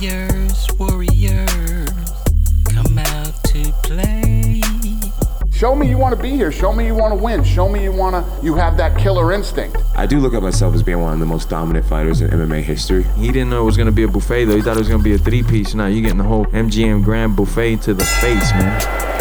Warriors, warriors, come out to play. Show me you want to be here. Show me you want to win. Show me you want to. You have that killer instinct. I do look at myself as being one of the most dominant fighters in MMA history. He didn't know it was gonna be a buffet though. He thought it was gonna be a three piece. Now you're getting the whole MGM Grand Buffet to the face, man.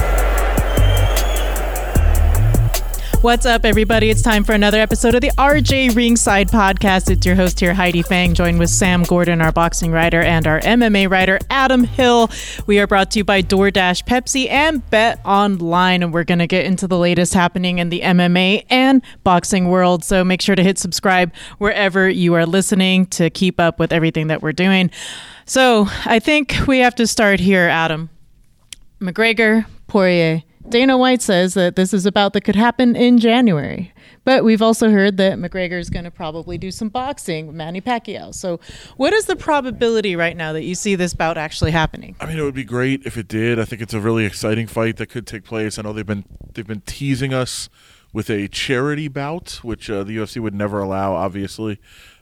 What's up, everybody? It's time for another episode of the RJ Ringside Podcast. It's your host here, Heidi Fang, joined with Sam Gordon, our boxing writer, and our MMA writer, Adam Hill. We are brought to you by DoorDash, Pepsi, and Bet Online, and we're going to get into the latest happening in the MMA and boxing world. So make sure to hit subscribe wherever you are listening to keep up with everything that we're doing. So I think we have to start here, Adam. McGregor, Poirier. Dana White says that this is about that could happen in January. But we've also heard that McGregor is going to probably do some boxing with Manny Pacquiao. So, what is the probability right now that you see this bout actually happening? I mean, it would be great if it did. I think it's a really exciting fight that could take place. I know they've been they've been teasing us with a charity bout, which uh, the UFC would never allow, obviously.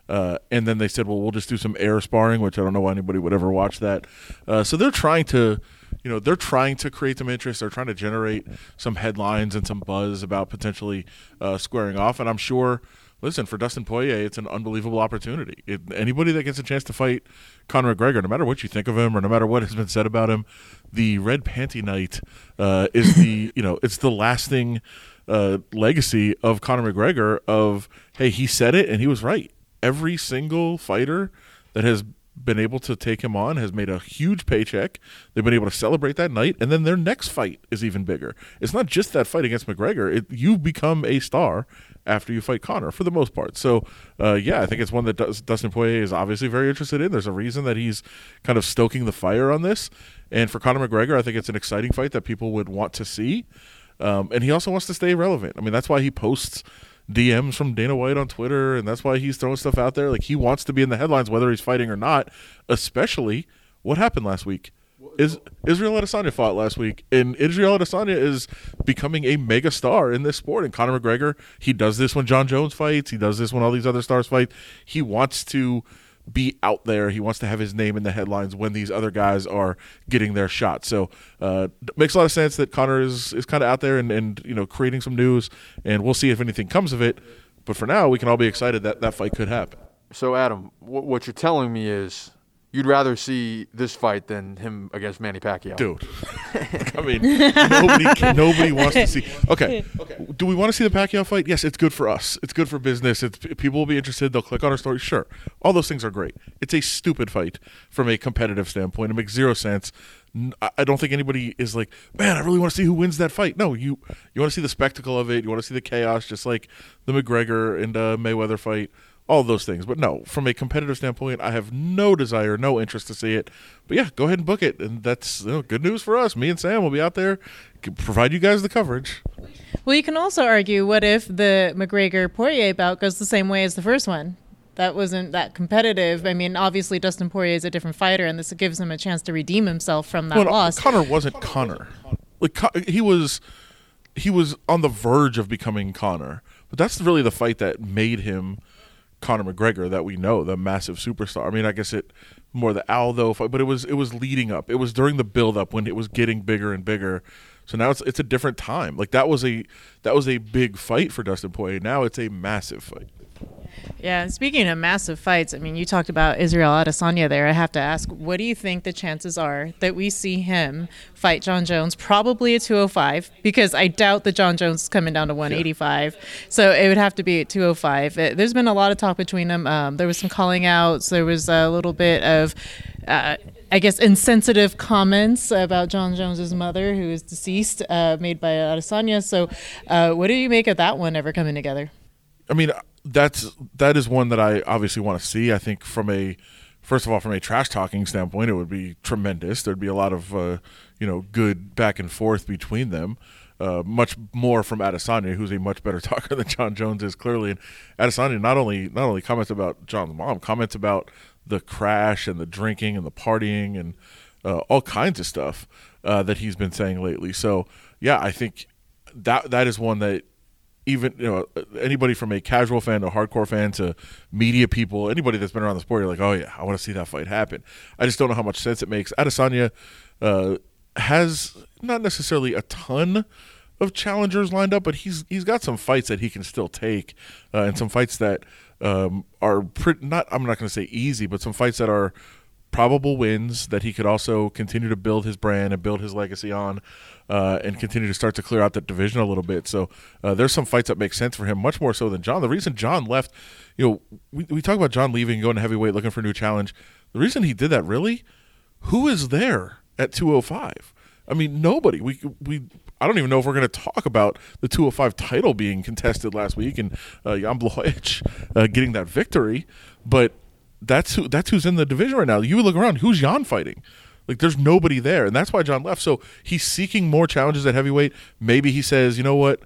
Uh, and then they said, "Well, we'll just do some air sparring," which I don't know why anybody would ever watch that. Uh, so they're trying to you know they're trying to create some interest. They're trying to generate some headlines and some buzz about potentially uh, squaring off. And i'm sure listen for dustin poirier it's an unbelievable opportunity. It, anybody that gets a chance to fight conor mcgregor no matter what you think of him or no matter what has been said about him the red panty night uh, is the you know it's the lasting uh, legacy of conor mcgregor of hey he said it and he was right. Every single fighter that has been able to take him on, has made a huge paycheck. They've been able to celebrate that night, and then their next fight is even bigger. It's not just that fight against McGregor; it, you become a star after you fight Conor for the most part. So, uh, yeah, I think it's one that does, Dustin Poirier is obviously very interested in. There's a reason that he's kind of stoking the fire on this, and for Conor McGregor, I think it's an exciting fight that people would want to see. Um, and he also wants to stay relevant. I mean, that's why he posts DMs from Dana White on Twitter, and that's why he's throwing stuff out there. Like he wants to be in the headlines, whether he's fighting or not. Especially what happened last week. Is Israel Adesanya fought last week, and Israel Adesanya is becoming a mega star in this sport. And Conor McGregor, he does this when Jon Jones fights. He does this when all these other stars fight. He wants to be out there. He wants to have his name in the headlines when these other guys are getting their shot. So uh, makes a lot of sense that Conor is, is kind of out there and, and you know creating some news, and we'll see if anything comes of it. But for now, we can all be excited that that fight could happen. So Adam, what you're telling me is you'd rather see this fight than him against Manny Pacquiao. Dude, I mean, nobody, nobody wants to see. Okay, okay. Do we want to see the Pacquiao fight? Yes, it's good for us. It's good for business. It's people will be interested. They'll click on our story. Sure, all those things are great. It's a stupid fight from a competitive standpoint. It makes zero sense. I don't think anybody is like, man, I really want to see who wins that fight. No, you you want to see the spectacle of it. You want to see the chaos, just like the McGregor and uh, Mayweather fight all those things. But no, from a competitive standpoint, I have no desire, no interest to see it. But yeah, go ahead and book it, and that's you know, good news for us. Me and Sam will be out there, provide you guys the coverage. Well, you can also argue, what if the McGregor Poirier bout goes the same way as the first one? That wasn't that competitive. I mean, obviously Dustin Poirier is a different fighter, and this gives him a chance to redeem himself from that well, loss. Conor wasn't Conor. Like he was, he was on the verge of becoming Conor. But that's really the fight that made him Conor McGregor that we know, the massive superstar. I mean, I guess it more the Aldo fight, but it was it was leading up. It was during the build up when it was getting bigger and bigger. So now it's it's a different time. Like that was a that was a big fight for Dustin Poirier. Now it's a massive fight. Yeah, speaking of massive fights, I mean, you talked about Israel Adesanya there. I have to ask, what do you think the chances are that we see him fight Jon Jones? Probably at 205, because I doubt that Jon Jones is coming down to 185. Yeah. So it would have to be at 205. It, there's been a lot of talk between them. Um, there was some calling outs. There was a little bit of. Uh, I guess insensitive comments about Jon Jones's mother, who is deceased, uh, made by Adesanya. So, uh, what do you make of that one ever coming together? I mean, that's that is one that I obviously want to see. I think from a first of all from a trash talking standpoint, it would be tremendous. There'd be a lot of uh, you know good back and forth between them. Uh, much more from Adesanya, who's a much better talker than Jon Jones is clearly. And Adesanya not only not only comments about Jon's mom, comments about the crash and the drinking and the partying and uh, all kinds of stuff uh, that he's been saying lately. So yeah, I think that that is one that even you know anybody from a casual fan to hardcore fan to media people, anybody that's been around the sport, you're like, oh yeah, I want to see that fight happen. I just don't know how much sense it makes. Adesanya uh, has not necessarily a ton of challengers lined up, but he's he's got some fights that he can still take, uh, and some fights that um, are pretty, not. I'm not going to say easy, but some fights that are probable wins that he could also continue to build his brand and build his legacy on, uh, and continue to start to clear out that division a little bit. So uh, there's some fights that make sense for him, much more so than Jon. The reason Jon left, you know, we, we talk about Jon leaving, going to heavyweight, looking for a new challenge. The reason he did that, really, who is there at 205? I mean, nobody. We we I don't even know if we're going to talk about the 205 title being contested last week and uh, Jan Blachowicz uh, getting that victory, but that's who that's who's in the division right now. You look around, who's Jan fighting? Like there's nobody there, and that's why Jon left. So he's seeking more challenges at heavyweight. Maybe he says, you know what,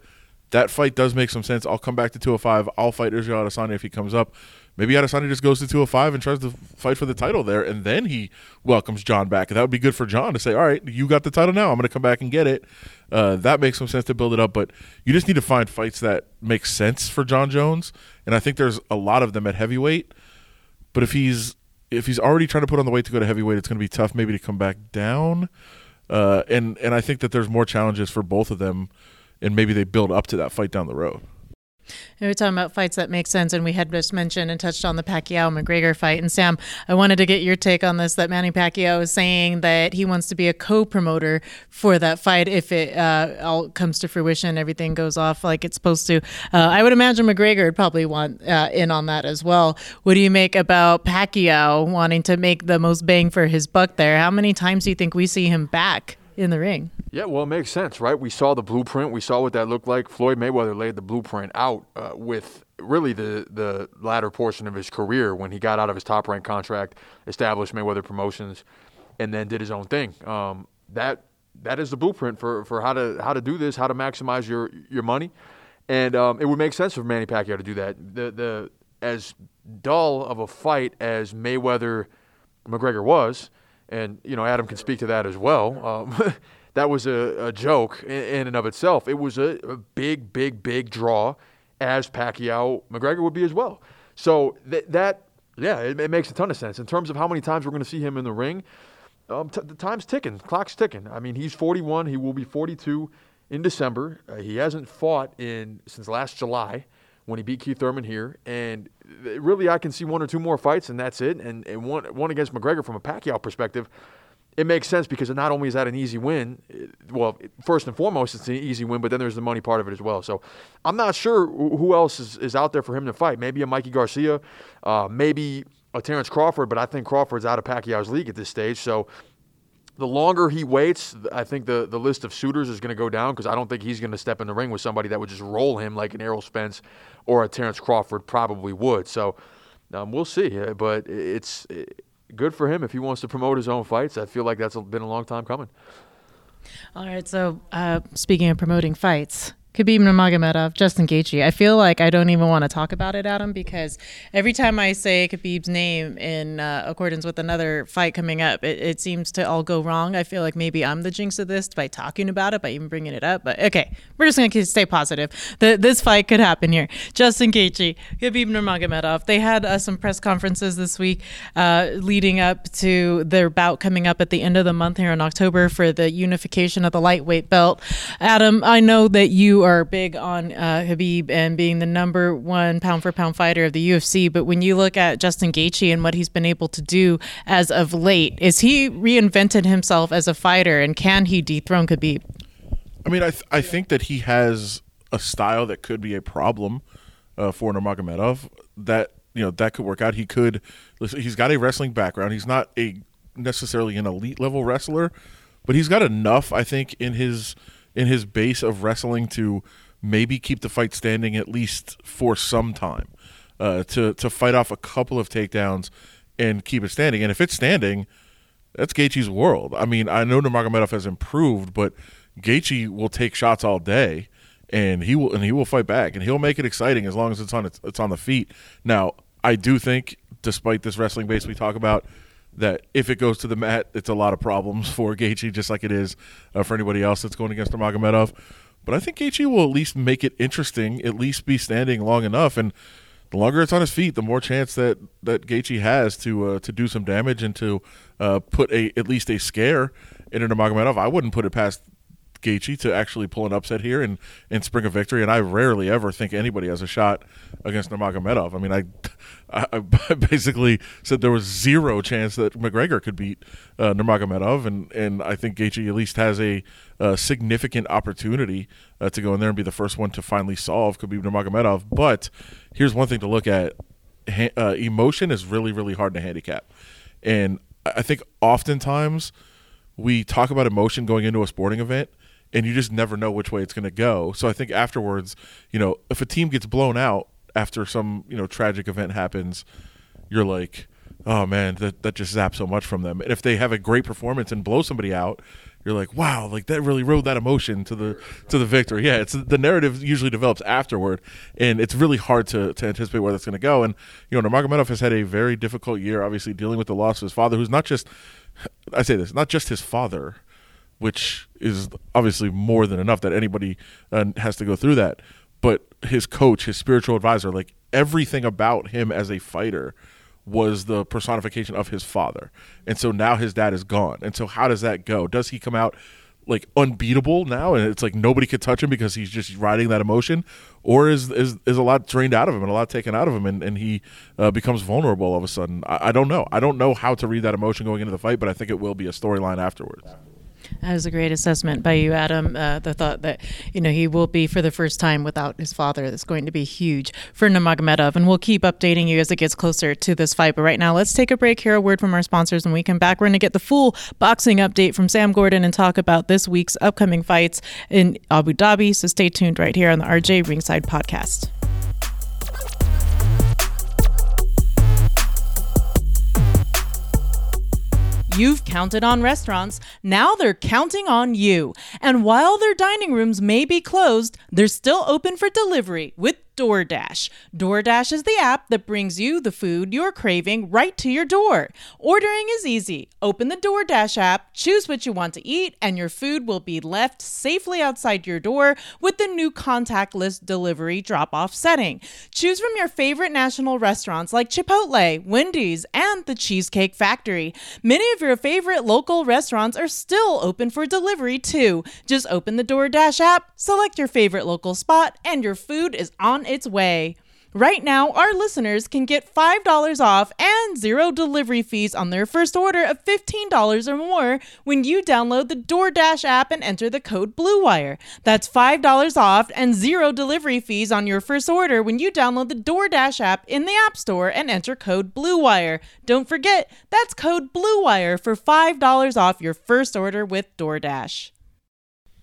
that fight does make some sense. I'll come back to 205. I'll fight Israel Adesanya if he comes up. Maybe Adesanya just goes to 205 and tries to fight for the title there, and then he welcomes Jon back. And that would be good for Jon to say, all right, you got the title now. I'm going to come back and get it. Uh, that makes some sense to build it up, but you just need to find fights that make sense for Jon Jones. And I think there's a lot of them at heavyweight. But if he's if he's already trying to put on the weight to go to heavyweight, it's going to be tough maybe to come back down. Uh, and and I think that there's more challenges for both of them, and maybe they build up to that fight down the road. We were talking about fights that make sense, and we had just mentioned and touched on the Pacquiao McGregor fight. And Sam, I wanted to get your take on this. That Manny Pacquiao is saying that he wants to be a co-promoter for that fight if it uh, all comes to fruition, everything goes off like it's supposed to. Uh, I would imagine McGregor would probably want uh, in on that as well. What do you make about Pacquiao wanting to make the most bang for his buck there? How many times do you think we see him back in the ring? Yeah, well, it makes sense, right? We saw the blueprint. We saw what that looked like. Floyd Mayweather laid the blueprint out uh, with really the the latter portion of his career when he got out of his top rank contract, established Mayweather Promotions, and then did his own thing. Um, that that is the blueprint for, for how to how to do this, how to maximize your your money, and um, it would make sense for Manny Pacquiao to do that. The the as dull of a fight as Mayweather McGregor was, and you know Adam can speak to that as well. Um, that was a, a joke in, and of itself. It was a, a, big, big, big draw, as Pacquiao McGregor would be as well. So th- that, yeah, it, it, makes a ton of sense in terms of how many times we're going to see him in the ring. Um, t- the time's ticking, clock's ticking. I mean, he's 41. He will be 42 in December. Uh, he hasn't fought in since last July when he beat Keith Thurman here, and really, I can see one or two more fights, and that's it. And, and one one against McGregor from a Pacquiao perspective it makes sense because not only is that an easy win, well, first and foremost, it's an easy win, but then there's the money part of it as well. So I'm not sure who else is, is out there for him to fight. Maybe a Mikey Garcia, uh, maybe a Terrence Crawford, but I think Crawford's out of Pacquiao's league at this stage. So the longer he waits, I think the, the list of suitors is going to go down because I don't think he's going to step in the ring with somebody that would just roll him like an Errol Spence or a Terrence Crawford probably would. So um, we'll see. But it's. It, good for him if he wants to promote his own fights. I feel like that's been a long time coming. All right. So, uh, speaking of promoting fights, Khabib Nurmagomedov, Justin Gaethje. I feel like I don't even want to talk about it, Adam, because every time I say Khabib's name in uh, accordance with another fight coming up, it, it, seems to all go wrong. I feel like maybe I'm the jinx of this by talking about it, by even bringing it up. But okay, we're just going to stay positive. The, this fight could happen here. Justin Gaethje, Khabib Nurmagomedov. They had uh, some press conferences this week uh, leading up to their bout coming up at the end of the month here in October for the unification of the lightweight belt. Adam, I know that you are big on uh, Khabib and being the number one pound for pound fighter of the UFC, but when you look at Justin Gaethje and what he's been able to do as of late, is he reinvented himself as a fighter, and can he dethrone Khabib? I mean, I th- I think that he has a style that could be a problem uh, for Nurmagomedov. That you know that could work out. He could. He's got a wrestling background. He's not a necessarily an elite level wrestler, but he's got enough. I think in his in his base of wrestling to maybe keep the fight standing at least for some time. uh, to to fight off a couple of takedowns and keep it standing. And if it's standing, that's Gaethje's world. I mean, I know Nurmagomedov has improved, but Gaethje will take shots all day, and he will and he will fight back, and he'll make it exciting as long as it's on it's, it's on the feet. Now, I do think, despite this wrestling base we talk about, that if it goes to the mat, it's a lot of problems for Gaethje, just like it is uh, for anybody else that's going against Nurmagomedov. But I think Gaethje will at least make it interesting, at least be standing long enough, and the longer it's on his feet, the more chance that that Gaethje has to uh, to do some damage and to uh, put a at least a scare into Nurmagomedov. I wouldn't put it past Gaethje to actually pull an upset here and, and spring a victory. And I rarely ever think anybody has a shot against Nurmagomedov. I mean, I, I, basically said there was zero chance that McGregor could beat uh, Nurmagomedov, and and I think Gaethje at least has a, a significant opportunity uh, to go in there and be the first one to finally solve Khabib Nurmagomedov. But here's one thing to look at: ha- uh, emotion is really really hard to handicap, and I think oftentimes we talk about emotion going into a sporting event and you just never know which way it's going to go. So I think afterwards, you know, if a team gets blown out after some, you know, tragic event happens, you're like, oh man, that that just zaps so much from them. And if they have a great performance and blow somebody out, you're like, wow, like that really rode that emotion to the to the victory. Yeah, it's the narrative usually develops afterward, and it's really hard to, to anticipate where that's going to go. And you know, Nurmagomedov has had a very difficult year, obviously dealing with the loss of his father, who's not just I say this, not just his father, which is obviously more than enough that anybody uh, has to go through that. But his coach, his spiritual advisor, like everything about him as a fighter was the personification of his father. And so now his dad is gone. And so how does that go? Does he come out like unbeatable now and it's like nobody could touch him because he's just riding that emotion or is is, is a lot drained out of him and a lot taken out of him and, and he uh, becomes vulnerable all of a sudden I, I don't know i don't know how to read that emotion going into the fight but i think it will be a storyline afterwards that was a great assessment by you, Adam. Uh, the thought that you know he will be for the first time without his father. That's going to be huge for Nurmagomedov, and we'll keep updating you as it gets closer to this fight. But right now, let's take a break. Hear a word from our sponsors, and we come back. We're going to get the full boxing update from Sam Gordon and talk about this week's upcoming fights in Abu Dhabi. So stay tuned right here on the RJ Ringside Podcast. You've counted on restaurants, now they're counting on you. And while their dining rooms may be closed, they're still open for delivery with DoorDash. DoorDash is the app that brings you the food you're craving right to your door. Ordering is easy. Open the DoorDash app, choose what you want to eat, and your food will be left safely outside your door with the new contactless delivery drop off setting. Choose from your favorite national restaurants like Chipotle, Wendy's, and the Cheesecake Factory. Many of your favorite local restaurants are still open for delivery too. Just open the DoorDash app, select your favorite local spot, and your food is on its way. Right now, our listeners can get $5 off and zero delivery fees on their first order of $15 or more when you download the DoorDash app and enter the code BLUEWIRE. That's $5 off and zero delivery fees on your first order when you download the DoorDash app in the App Store and enter code BLUEWIRE. Don't forget, that's code BLUEWIRE for $5 off your first order with DoorDash.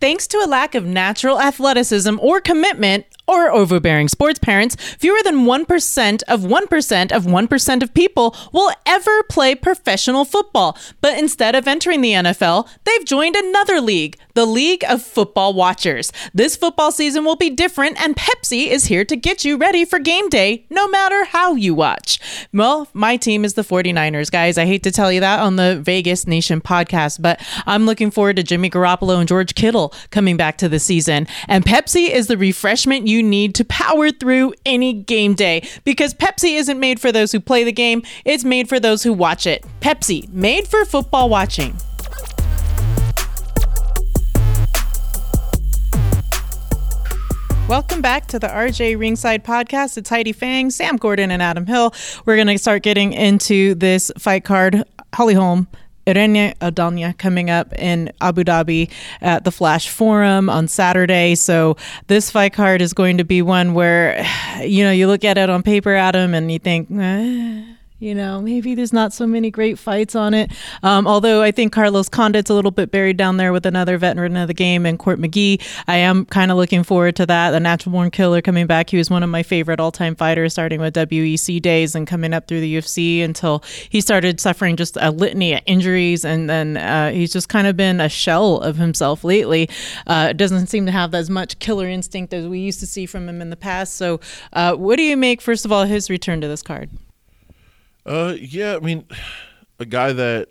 Thanks to a lack of natural athleticism or commitment, or overbearing sports parents, fewer than 1% of 1% of 1% of people will ever play professional football. But instead of entering the NFL, they've joined another league, the League of Football Watchers. This football season will be different, and Pepsi is here to get you ready for game day, no matter how you watch. Well, my team is the 49ers, guys. I hate to tell you that on the Vegas Nation podcast, but I'm looking forward to Jimmy Garoppolo and George Kittle coming back to the season. And Pepsi is the refreshment you you need to power through any game day because Pepsi isn't made for those who play the game, it's made for those who watch it. Pepsi, made for football watching. Welcome back to the RJ Ringside Podcast. It's Heidi Fang, Sam Gordon, and Adam Hill. We're going to start getting into this fight card. Holly Holm Irene Aldana coming up in Abu Dhabi at the Flash Forum on Saturday. So this fight card is going to be one where, you know, you look at it on paper, Adam, and you think, eh, you know, maybe there's not so many great fights on it. Um, although I think Carlos Condit's a little bit buried down there with another veteran of the game and Court McGee. I am kind of looking forward to that. The Natural Born Killer coming back. He was one of my favorite all time fighters, starting with WEC days and coming up through the UFC until he started suffering just a litany of injuries. And then uh, he's just kind of been a shell of himself lately. Uh, doesn't seem to have as much killer instinct as we used to see from him in the past. So, uh, what do you make, first of all, his return to this card? Uh, yeah, I mean, a guy that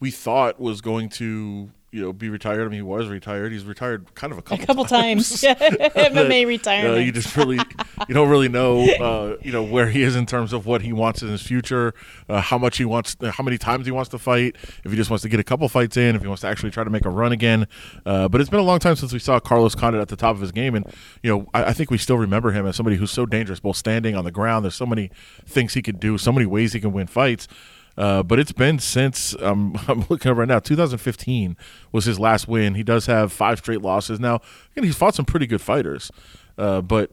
we thought was going to, you know, be retired. I mean, he was retired. He's retired kind of a couple, times. A couple times. MMA Uh, retirement. you just really, you don't really know, uh, you know, where he is in terms of what he wants in his future, uh, how much he wants, how many times he wants to fight, if he just wants to get a couple fights in, if he wants to actually try to make a run again. Uh, but it's been a long time since we saw Carlos Condit at the top of his game, and you know, I, I think we still remember him as somebody who's so dangerous, both standing on the ground. There's so many things he could do, so many ways he can win fights. Uh, but it's been since um, I'm looking right now. 2015 was his last win. He does have five straight losses now. Again, he's fought some pretty good fighters, uh, but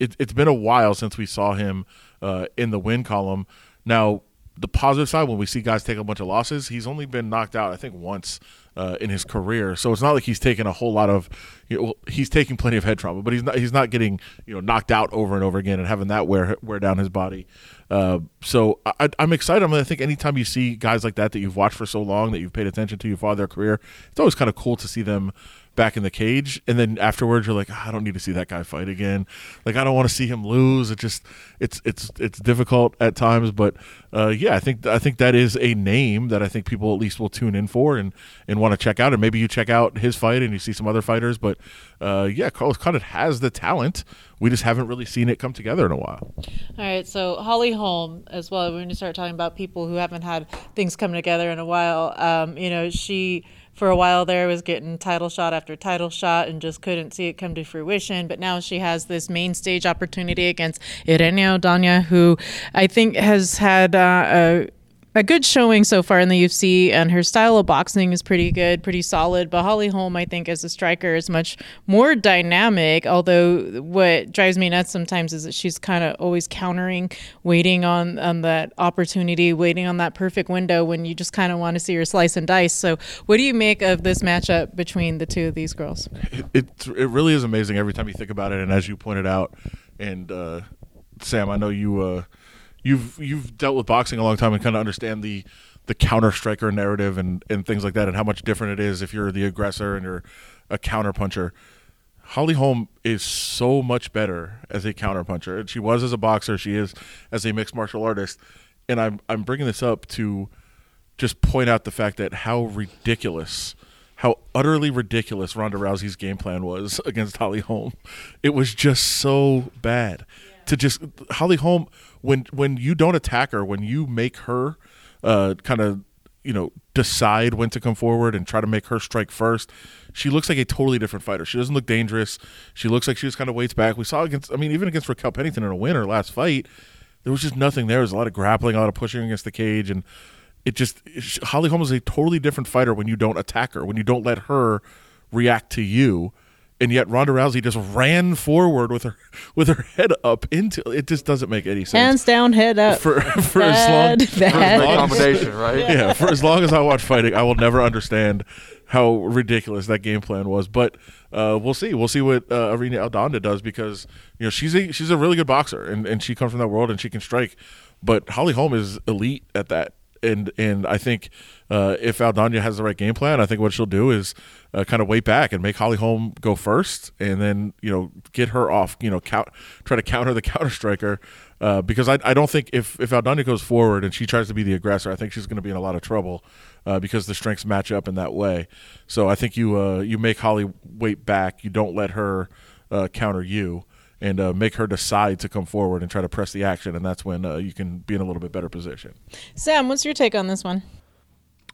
it, it's been a while since we saw him uh, in the win column. Now, the positive side, when we see guys take a bunch of losses, he's only been knocked out, I think, once uh, in his career. So it's not like he's taken a whole lot of. You know, well, he's taking plenty of head trauma, but he's not. He's not getting you know knocked out over and over again and having that wear wear down his body. Uh, so I, I'm excited. I, mean, I think anytime you see guys like that that you've watched for so long, that you've paid attention to, you follow their career, it's always kind of cool to see them back in the cage. And then afterwards you're like "Ah, I don't need to see that guy fight again. Like I don't want to see him lose. It just it's it's it's difficult at times. But uh, yeah I think I think that is a name that I think people at least will tune in for and and want to check out. And maybe you check out his fight and you see some other fighters but uh, yeah Carlos Condit has the talent. We just haven't really seen it come together in a while. All right, so Holly Holm as well. Going to start talking about people who haven't had things come together in a while. Um, you know, she for a while there was getting title shot after title shot and just couldn't see it come to fruition. But now she has this main stage opportunity against Irene Aldana, who I think has had uh, a a good showing so far in the UFC, and her style of boxing is pretty good, pretty solid. But Holly Holm, I think, as a striker, is much more dynamic. Although what drives me nuts sometimes is that she's kind of always countering, waiting on on that opportunity, waiting on that perfect window when you just kind of want to see her slice and dice. So, what do you make of this matchup between the two of these girls? it, it it really is amazing every time you think about it. And as you pointed out, and uh, Sam, I know you uh, you've you've dealt with boxing a long time and kind of understand the the counter striker narrative and and things like that, and how much different it is if you're the aggressor and you're a counter puncher. Holly Holm is so much better as a counter puncher. She was as a boxer. She is as a mixed martial artist. And I'm I'm bringing this up to just point out the fact that how ridiculous, how utterly ridiculous Ronda Rousey's game plan was against Holly Holm. It was just so bad. To just Holly Holm when when you don't attack her, when you make her uh, kind of you know decide when to come forward and try to make her strike first, she looks like a totally different fighter. She doesn't look dangerous. She looks like she just kind of waits back. We saw against, I mean, even against Raquel Pennington in a win her last fight, there was just nothing there. There was a lot of grappling, a lot of pushing against the cage, and it just Holly Holm is a totally different fighter when you don't attack her, when you don't let her react to you. And yet Ronda Rousey just ran forward with her with her head up into it. Just doesn't make any sense. Hands down, head up. for for as long Bad, for as long as- combination, right? yeah, for as long as I watch fighting, I will never understand how ridiculous that game plan was. But uh, we'll see. We'll see what uh, Irene Aldana does because you know she's a she's a really good boxer and, and she comes from that world and she can strike. But Holly Holm is elite at that. And and I think uh, if Aldana has the right game plan, I think what she'll do is uh, kind of wait back and make Holly Holm go first, and then you know get her off. You know, count, try to counter the counter striker. Uh, because I, I don't think if if Aldana goes forward and she tries to be the aggressor, I think she's going to be in a lot of trouble uh, because the strengths match up in that way. So I think you uh, you make Holly wait back. You don't let her uh, counter you, and uh, make her decide to come forward and try to press the action, and that's when uh, you can be in a little bit better position. Sam, what's your take on this one?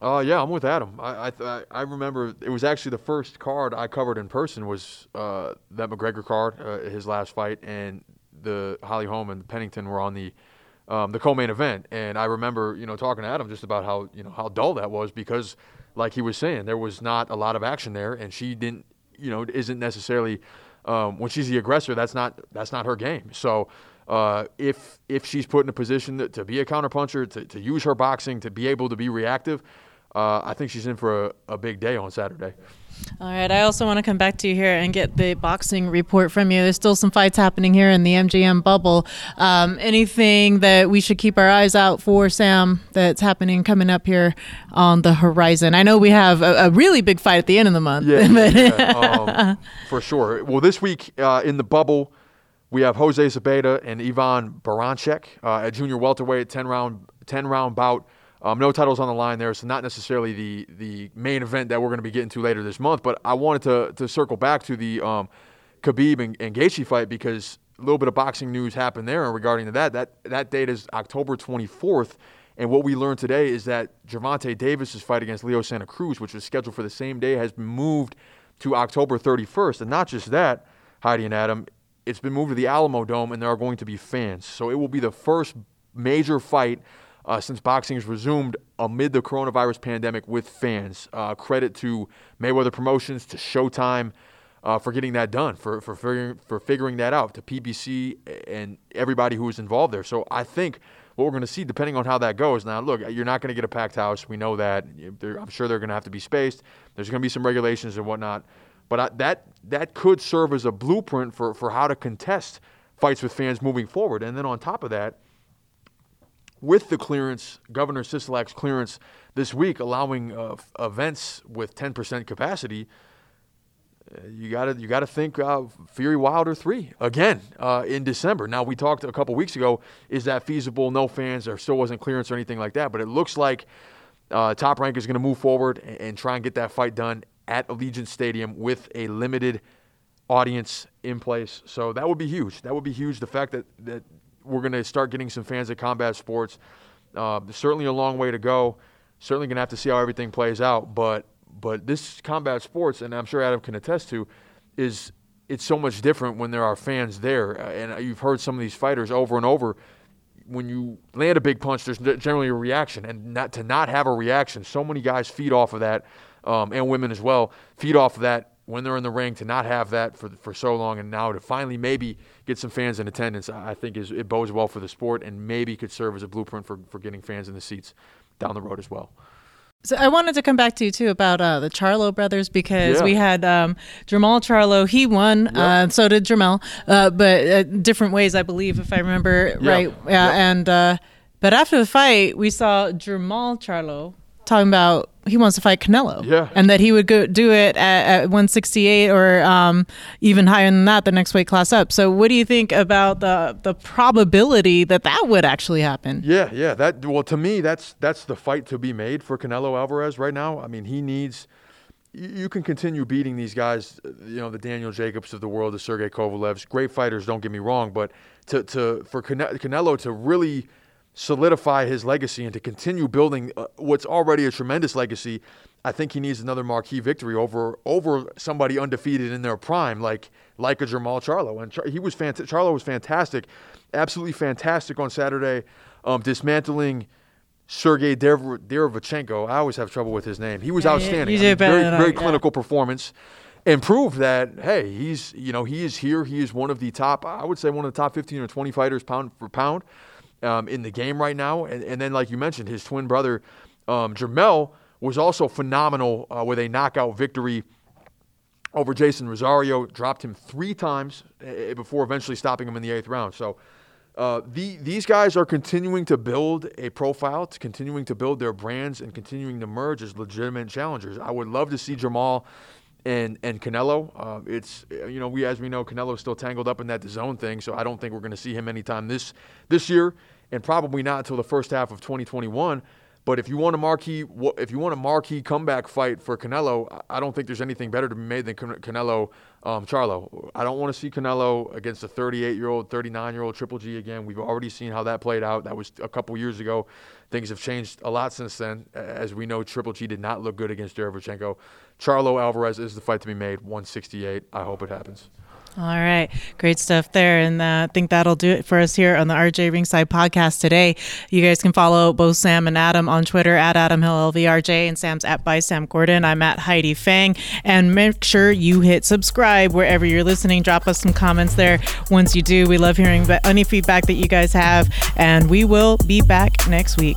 Uh, yeah, I'm with Adam. I I, I remember it was actually the first card I covered in person was uh, that McGregor card, uh, his last fight, and the Holly Holm and Pennington were on the um, the co-main event. And I remember, you know, talking to Adam just about how you know how dull that was because, like he was saying, there was not a lot of action there, and she didn't, you know, isn't necessarily um, when she's the aggressor. That's not that's not her game. So Uh, if if she's put in a position to, to be a counterpuncher, to, to use her boxing, to be able to be reactive, uh, I think she's in for a, a big day on Saturday. All right. I also want to come back to you here and get the boxing report from you. There's still some fights happening here in the MGM bubble. Um, anything that we should keep our eyes out for, Sam, that's happening coming up here on the horizon? I know we have a, a really big fight at the end of the month. Yeah, yeah, um, for sure. Well, this week uh, in the bubble, we have Jose Zepeda and Ivan Baranchyk uh, at junior welterweight, 10 round, 10 round bout. Um, no titles on the line there, so not necessarily the the main event that we're going to be getting to later this month. But I wanted to to circle back to the um, Khabib and, and Gaethje fight because a little bit of boxing news happened there And regarding that. That that date is October 24th. And what we learned today is that Gervonta Davis's fight against Leo Santa Cruz, which was scheduled for the same day, has been moved to October 31st. And not just that, Heidi and Adam, it's been moved to the Alamodome, and there are going to be fans. So it will be the first major fight uh, since boxing has resumed amid the coronavirus pandemic with fans. Uh, credit to Mayweather Promotions, to Showtime uh, for getting that done, for for figuring, for figuring that out, to PBC and everybody who was involved there. So I think what we're going to see, depending on how that goes. Now, look, you're not going to get a packed house. We know that. They're, I'm sure they're going to have to be spaced. There's going to be some regulations and whatnot. But I, that that could serve as a blueprint for for how to contest fights with fans moving forward. And then on top of that with the clearance, Governor Sisolak's clearance this week, allowing uh, events with 10% capacity, uh, you got to you got to think uh, Fury Wilder three again uh, in December. Now we talked a couple weeks ago. Is that feasible? No fans. There still wasn't clearance or anything like that. But it looks like uh, Top Rank is going to move forward and, and try and get that fight done at Allegiant Stadium with a limited audience in place. So that would be huge. That would be huge. The fact that that we're going to start getting some fans at combat sports. Uh, certainly a long way to go. Certainly going to have to see how everything plays out. But but this combat sports, and I'm sure Adam can attest to, is it's so much different when there are fans there. And you've heard some of these fighters over and over. When you land a big punch, there's generally a reaction, and not to not have a reaction. So many guys feed off of that, um, and women as well feed off of that when they're in the ring to not have that for for so long and now to finally maybe get some fans in attendance I think is it bodes well for the sport and maybe could serve as a blueprint for, for getting fans in the seats down the road as well. So I wanted to come back to you too about uh, the Charlo brothers because Yeah. we had um, Jamal Charlo. He won. Uh, so did Jamal, uh, but uh, different ways, I believe, if I remember right. Yeah, and uh, but after the fight, we saw Jamal Charlo talking about he wants to fight Canelo. Yeah. and that he would go do it at, at 168 or um, even higher than that, the next weight class up. So, what do you think about the the probability that that would actually happen? Yeah, yeah. That well, to me, that's that's the fight to be made for Canelo Alvarez right now. I mean, he needs. You can continue beating these guys, you know, the Daniel Jacobs of the world, the Sergey Kovalevs, great fighters. Don't get me wrong, but to to for Cane- Canelo to really solidify his legacy and to continue building uh, what's already a tremendous legacy, I think he needs another marquee victory over over somebody undefeated in their prime, like like a Jermall Charlo. And Char- he was fant- Charlo was fantastic, absolutely fantastic on Saturday, um, dismantling. Sergey Derev- Derevchenko. I always have trouble with his name. He was Yeah, outstanding. I mean, better very, I- very yeah. clinical performance, and proved that hey, he's you know he is here. He is one of the top. I would say one of the top 15 or 20 fighters pound for pound um, in the game right now. And, and then like you mentioned, his twin brother um, was also phenomenal uh, with a knockout victory over Jeison Rosario. Dropped him three times uh, before eventually stopping him in the eighth round. So. Uh, the, these guys are continuing to build a profile, to continuing to build their brands, and continuing to merge as legitimate challengers. I would love to see Jermall and and Canelo. Uh, it's you know we as we know Canelo's still tangled up in that zone thing, so I don't think we're going to see him anytime this this year, and probably not until the first half of 2021. But if you want a marquee, if you want a marquee comeback fight for Canelo, I don't think there's anything better to be made than Canelo um, Charlo. I don't want to see Canelo against a 38-year-old, 39-year-old Triple G again. We've already seen how that played out. That was a couple years ago. Things have changed a lot since then. As we know, Triple G did not look good against Derevchenko. Charlo Alvarez is the fight to be made. 168. I hope it happens. All right. Great stuff there. And uh, I think that'll do it for us here on the RJ Ringside podcast today. You guys can follow both Sam and Adam on Twitter at Adam Hill LVRJ and Sam's at by Sam Gordon. I'm at Heidi Fang. And make sure you hit subscribe wherever you're listening. Drop us some comments there. Once you do, we love hearing any feedback that you guys have. And we will be back next week.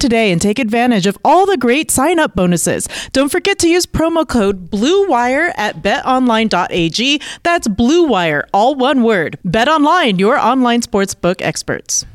today and take advantage of all the great sign up bonuses. Don't forget to use promo code BLUEWIRE at betonline.ag. That's BLUEWIRE, all one word. BetOnline, your online sportsbook experts.